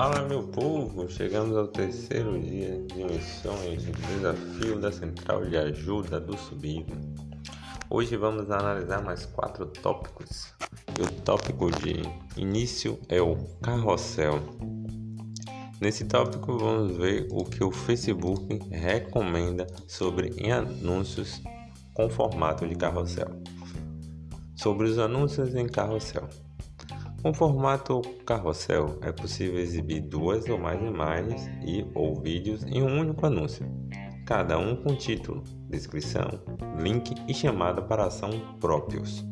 Fala meu povo, chegamos ao terceiro dia de missões de desafio da Central de Ajuda do Subido. Hoje vamos analisar mais quatro tópicos. E o tópico de início é o carrossel. Nesse tópico vamos ver o que o Facebook recomenda sobre anúncios com formato de carrossel. Sobre os anúncios em carrossel. Com formato carrossel, é possível exibir duas ou mais imagens e ou vídeos em um único anúncio, cada um com título, descrição, link e chamada para ação próprios.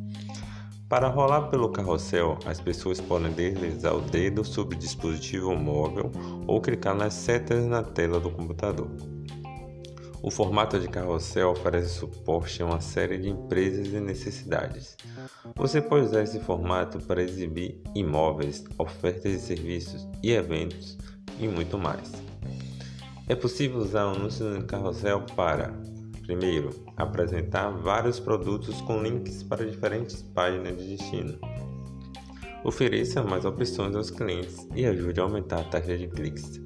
Para rolar pelo carrossel, as pessoas podem deslizar o dedo sobre o dispositivo móvel ou clicar nas setas na tela do computador. O formato de carrossel oferece suporte a uma série de empresas e necessidades. Você pode usar esse formato para exibir imóveis, ofertas de serviços e eventos e muito mais. É possível usar anúncios em carrossel para, primeiro, apresentar vários produtos com links para diferentes páginas de destino. Ofereça mais opções aos clientes e ajude a aumentar a taxa de cliques.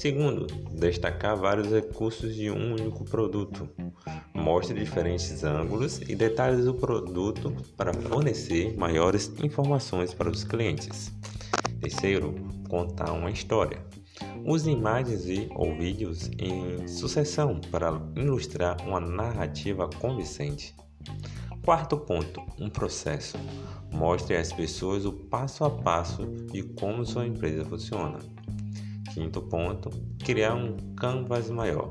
Segundo, destacar vários recursos de um único produto. Mostre diferentes ângulos e detalhes do produto para fornecer maiores informações para os clientes. Terceiro, contar uma história. Use imagens e ou vídeos em sucessão para ilustrar uma narrativa convincente. Quarto ponto, um processo. Mostre às pessoas o passo a passo de como sua empresa funciona. Quinto ponto, criar um canvas maior.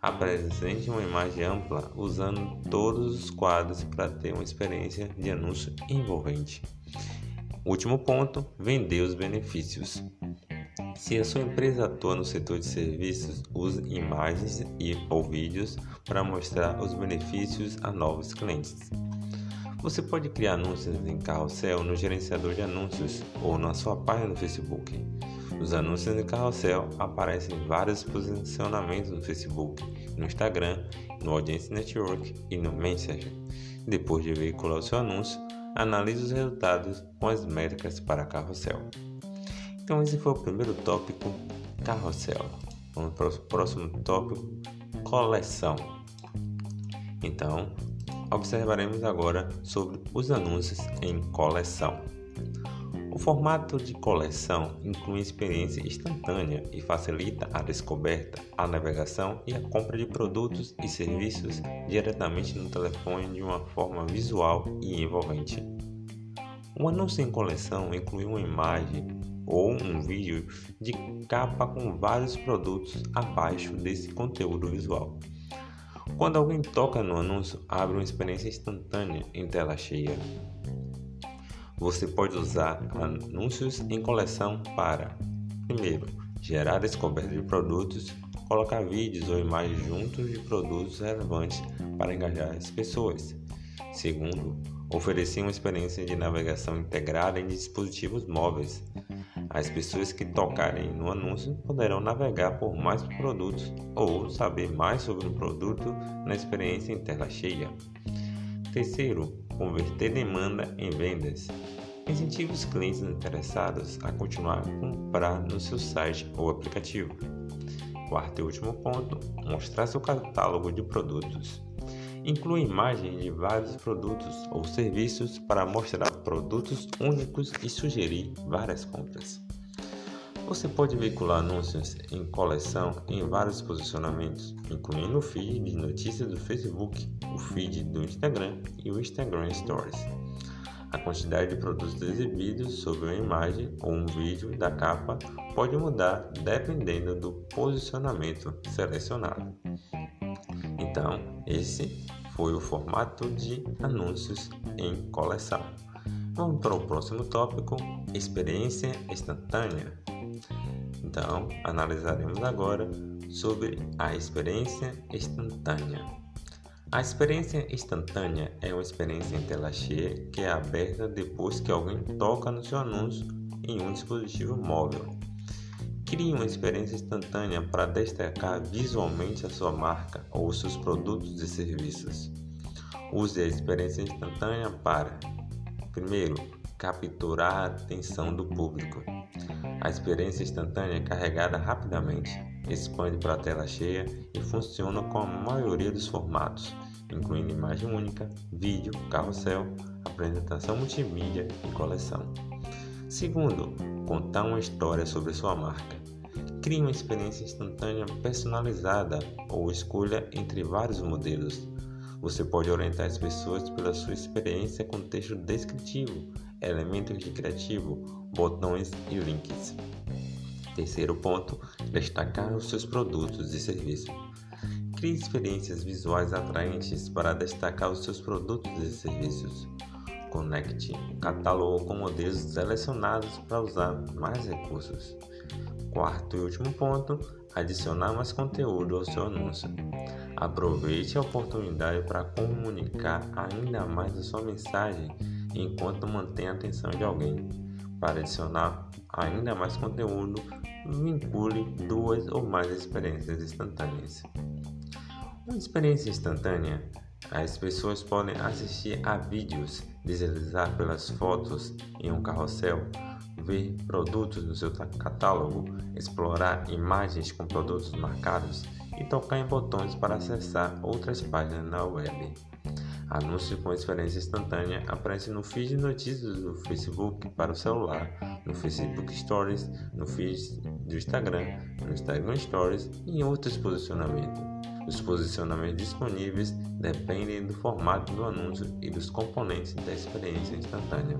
Apresente uma imagem ampla usando todos os quadros para ter uma experiência de anúncio envolvente. Último ponto, vender os benefícios. Se a sua empresa atua no setor de serviços, use imagens e ou vídeos para mostrar os benefícios a novos clientes. Você pode criar anúncios em carrossel no gerenciador de anúncios ou na sua página no Facebook. Os anúncios de carrossel aparecem em vários posicionamentos no Facebook, no Instagram, no Audience Network e no Messenger. Depois de veicular o seu anúncio, analise os resultados com as métricas para carrossel. Então esse foi o primeiro tópico, carrossel. Vamos para o próximo tópico, coleção. Então, observaremos agora sobre os anúncios em coleção. O formato de coleção inclui experiência instantânea e facilita a descoberta, a navegação e a compra de produtos e serviços diretamente no telefone de uma forma visual e envolvente. Um anúncio em coleção inclui uma imagem ou um vídeo de capa com vários produtos abaixo desse conteúdo visual. Quando alguém toca no anúncio, abre uma experiência instantânea em tela cheia. Você pode usar anúncios em coleção para, primeiro, gerar descoberta de produtos, colocar vídeos ou imagens juntos de produtos relevantes para engajar as pessoas. Segundo, oferecer uma experiência de navegação integrada em dispositivos móveis. As pessoas que tocarem no anúncio poderão navegar por mais produtos ou saber mais sobre o produto na experiência em tela cheia. Terceiro, converter demanda em vendas. Incentive os clientes interessados a continuar a comprar no seu site ou aplicativo. Quarto e último ponto: mostrar seu catálogo de produtos. Inclua imagens de vários produtos ou serviços para mostrar produtos únicos e sugerir várias compras. Você pode veicular anúncios em coleção em vários posicionamentos, incluindo o feed de notícias do Facebook, o feed do Instagram e o Instagram Stories. A quantidade de produtos exibidos sob uma imagem ou um vídeo da capa pode mudar dependendo do posicionamento selecionado. Então, esse foi o formato de anúncios em coleção. Vamos para o próximo tópico: experiência instantânea. Então, analisaremos agora sobre a experiência instantânea. A experiência instantânea é uma experiência em tela cheia que é aberta depois que alguém toca no seu anúncio em um dispositivo móvel. Crie uma experiência instantânea para destacar visualmente a sua marca ou seus produtos e serviços. Use a experiência instantânea para, primeiro, capturar a atenção do público. A experiência instantânea é carregada rapidamente, expande para a tela cheia e funciona com a maioria dos formatos, incluindo imagem única, vídeo, carrossel, apresentação multimídia e coleção. Segundo, contar uma história sobre sua marca. Crie uma experiência instantânea personalizada ou escolha entre vários modelos. Você pode orientar as pessoas pela sua experiência com texto descritivo, elementos de criativo, botões e links. Terceiro ponto, destacar os seus produtos e serviços. Crie experiências visuais atraentes para destacar os seus produtos e serviços. Conecte o catálogo com modelos selecionados para usar mais recursos. Quarto e último ponto, adicionar mais conteúdo ao seu anúncio. Aproveite a oportunidade para comunicar ainda mais a sua mensagem enquanto mantém a atenção de alguém. Para adicionar ainda mais conteúdo, vincule duas ou mais experiências instantâneas. Uma experiência instantânea as pessoas podem assistir a vídeos, deslizar pelas fotos em um carrossel, ver produtos no seu catálogo, explorar imagens com produtos marcados e tocar em botões para acessar outras páginas na web. Anúncios com experiência instantânea aparecem no feed de notícias do Facebook para o celular, no Facebook Stories, no feed do Instagram, no Instagram Stories e em outros posicionamentos. Os posicionamentos disponíveis dependem do formato do anúncio e dos componentes da experiência instantânea.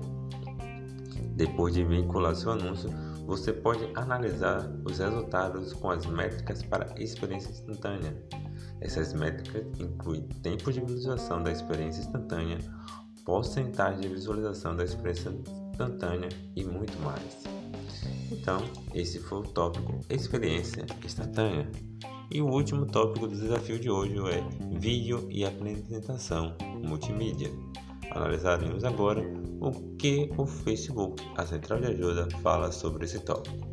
Depois de vincular seu anúncio, você pode analisar os resultados com as métricas para experiência instantânea. Essas métricas incluem tempo de visualização da experiência instantânea, porcentagem de visualização da experiência instantânea e muito mais. Então, esse foi o tópico experiência instantânea. E o último tópico do desafio de hoje é vídeo e apresentação multimídia. Analisaremos agora o que o Facebook, a central de ajuda, fala sobre esse tópico.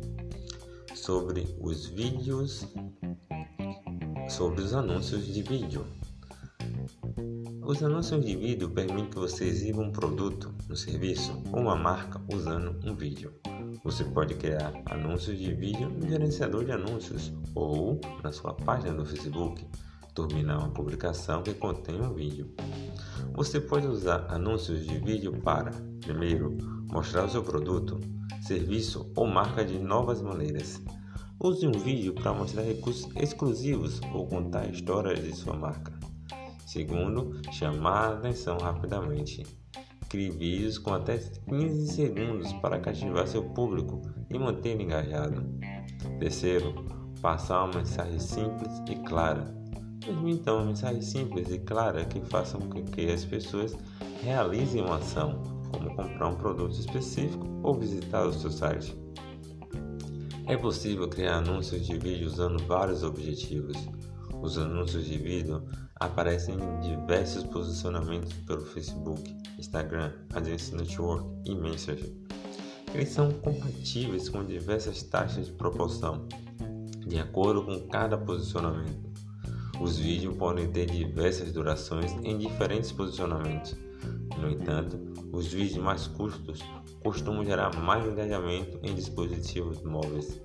Sobre os vídeos, sobre os anúncios de vídeo. Os anúncios de vídeo permitem que você exiba um produto, um serviço ou uma marca usando um vídeo. Você pode criar anúncios de vídeo no gerenciador de anúncios ou na sua página do Facebook, terminar uma publicação que contém um vídeo. Você pode usar anúncios de vídeo para, primeiro, mostrar o seu produto, serviço ou marca de novas maneiras. Use um vídeo para mostrar recursos exclusivos ou contar histórias de sua marca. Segundo, chamar a atenção rapidamente. Crie vídeos com até 15 segundos para cativar seu público e manter engajado. Terceiro, passar uma mensagem simples e clara. Transmita uma mensagem simples e clara que faça com que as pessoas realizem uma ação, como comprar um produto específico ou visitar o seu site. É possível criar anúncios de vídeo usando vários objetivos. Os anúncios de vídeo aparecem em diversos posicionamentos pelo Facebook, Instagram, AdSense Network e Messenger. Eles são compatíveis com diversas taxas de proporção, de acordo com cada posicionamento. Os vídeos podem ter diversas durações em diferentes posicionamentos. No entanto, os vídeos mais curtos costumam gerar mais engajamento em dispositivos móveis.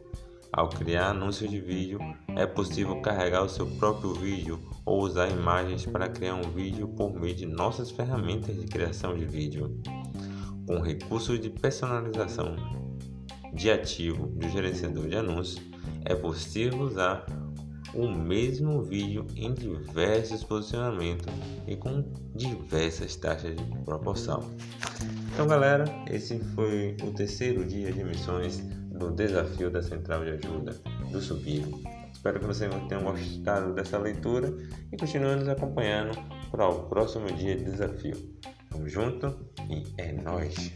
Ao criar anúncios de vídeo, é possível carregar o seu próprio vídeo ou usar imagens para criar um vídeo por meio de nossas ferramentas de criação de vídeo. Com recursos de personalização de ativo do gerenciador de anúncios, é possível usar o mesmo vídeo em diversos posicionamentos e com diversas taxas de proporção. Então, galera, esse foi o terceiro dia de missões do desafio da Central de Ajuda do Subir. Espero que você tenha gostado dessa leitura e continue nos acompanhando para o próximo dia de desafio. Tamo junto e é nóis!